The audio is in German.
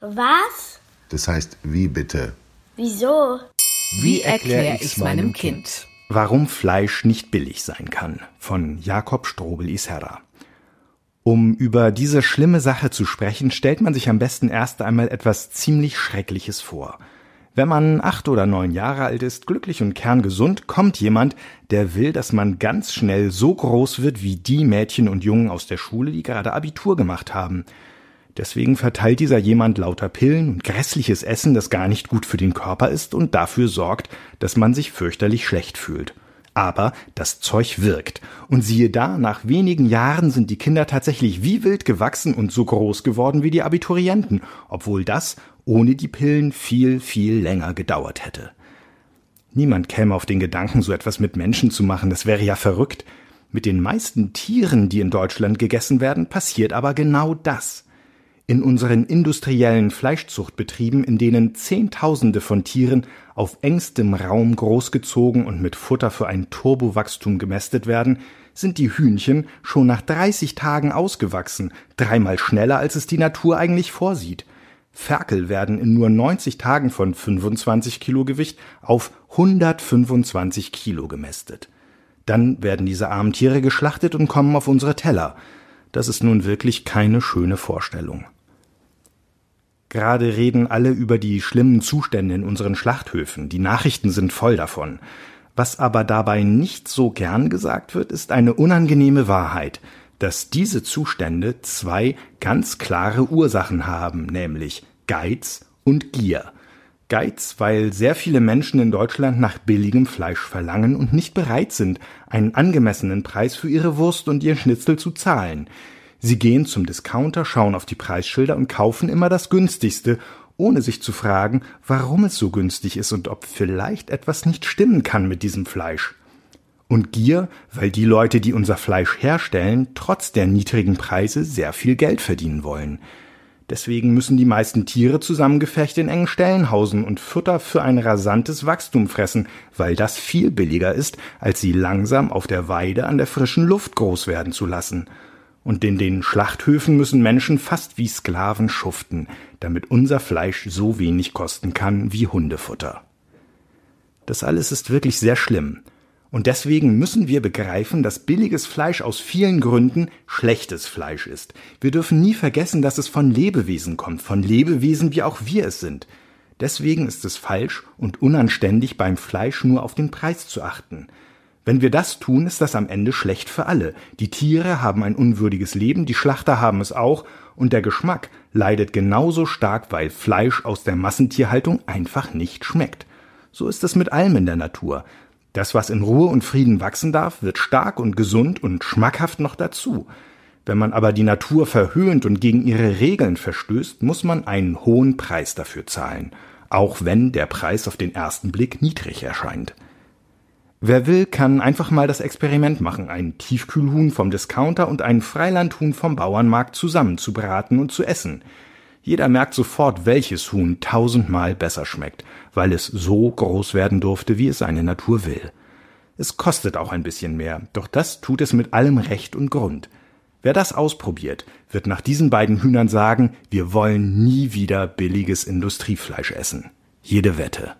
Was? Das heißt, wie bitte? Wieso? Wie erkläre ich's meinem Kind? Warum Fleisch nicht billig sein kann von Jakob Strobel Isherra. Um über diese schlimme Sache zu sprechen, stellt man sich am besten erst einmal etwas ziemlich Schreckliches vor. Wenn man acht oder neun Jahre alt ist, glücklich und kerngesund, kommt jemand, der will, dass man ganz schnell so groß wird wie die Mädchen und Jungen aus der Schule, die gerade Abitur gemacht haben. Deswegen verteilt dieser jemand lauter Pillen und grässliches Essen, das gar nicht gut für den Körper ist und dafür sorgt, dass man sich fürchterlich schlecht fühlt. Aber das Zeug wirkt. Und siehe da, nach wenigen Jahren sind die Kinder tatsächlich wie wild gewachsen und so groß geworden wie die Abiturienten, obwohl das ohne die Pillen viel, viel länger gedauert hätte. Niemand käme auf den Gedanken, so etwas mit Menschen zu machen, das wäre ja verrückt. Mit den meisten Tieren, die in Deutschland gegessen werden, passiert aber genau das. In unseren industriellen Fleischzuchtbetrieben, in denen Zehntausende von Tieren auf engstem Raum großgezogen und mit Futter für ein Turbowachstum gemästet werden, sind die Hühnchen schon nach 30 Tagen ausgewachsen, dreimal schneller als es die Natur eigentlich vorsieht. Ferkel werden in nur 90 Tagen von 25 Kilo Gewicht auf 125 Kilo gemästet. Dann werden diese armen Tiere geschlachtet und kommen auf unsere Teller. Das ist nun wirklich keine schöne Vorstellung. Gerade reden alle über die schlimmen Zustände in unseren Schlachthöfen. Die Nachrichten sind voll davon. Was aber dabei nicht so gern gesagt wird, ist eine unangenehme Wahrheit, dass diese Zustände zwei ganz klare Ursachen haben, nämlich Geiz und Gier. Geiz, weil sehr viele Menschen in Deutschland nach billigem Fleisch verlangen und nicht bereit sind, einen angemessenen Preis für ihre Wurst und ihr Schnitzel zu zahlen. Sie gehen zum Discounter, schauen auf die Preisschilder und kaufen immer das günstigste, ohne sich zu fragen, warum es so günstig ist und ob vielleicht etwas nicht stimmen kann mit diesem Fleisch. Und Gier, weil die Leute, die unser Fleisch herstellen, trotz der niedrigen Preise sehr viel Geld verdienen wollen. Deswegen müssen die meisten Tiere zusammengefecht in engen Ställen hausen und Futter für ein rasantes Wachstum fressen, weil das viel billiger ist, als sie langsam auf der Weide an der frischen Luft groß werden zu lassen und in den Schlachthöfen müssen Menschen fast wie Sklaven schuften, damit unser Fleisch so wenig kosten kann wie Hundefutter. Das alles ist wirklich sehr schlimm, und deswegen müssen wir begreifen, dass billiges Fleisch aus vielen Gründen schlechtes Fleisch ist. Wir dürfen nie vergessen, dass es von Lebewesen kommt, von Lebewesen wie auch wir es sind. Deswegen ist es falsch und unanständig, beim Fleisch nur auf den Preis zu achten. Wenn wir das tun, ist das am Ende schlecht für alle. Die Tiere haben ein unwürdiges Leben, die Schlachter haben es auch, und der Geschmack leidet genauso stark, weil Fleisch aus der Massentierhaltung einfach nicht schmeckt. So ist es mit allem in der Natur. Das, was in Ruhe und Frieden wachsen darf, wird stark und gesund und schmackhaft noch dazu. Wenn man aber die Natur verhöhnt und gegen ihre Regeln verstößt, muss man einen hohen Preis dafür zahlen, auch wenn der Preis auf den ersten Blick niedrig erscheint. Wer will, kann einfach mal das Experiment machen, ein Tiefkühlhuhn vom Discounter und ein Freilandhuhn vom Bauernmarkt zusammen zu braten und zu essen. Jeder merkt sofort, welches Huhn tausendmal besser schmeckt, weil es so groß werden durfte, wie es seine Natur will. Es kostet auch ein bisschen mehr, doch das tut es mit allem Recht und Grund. Wer das ausprobiert, wird nach diesen beiden Hühnern sagen, wir wollen nie wieder billiges Industriefleisch essen. Jede Wette.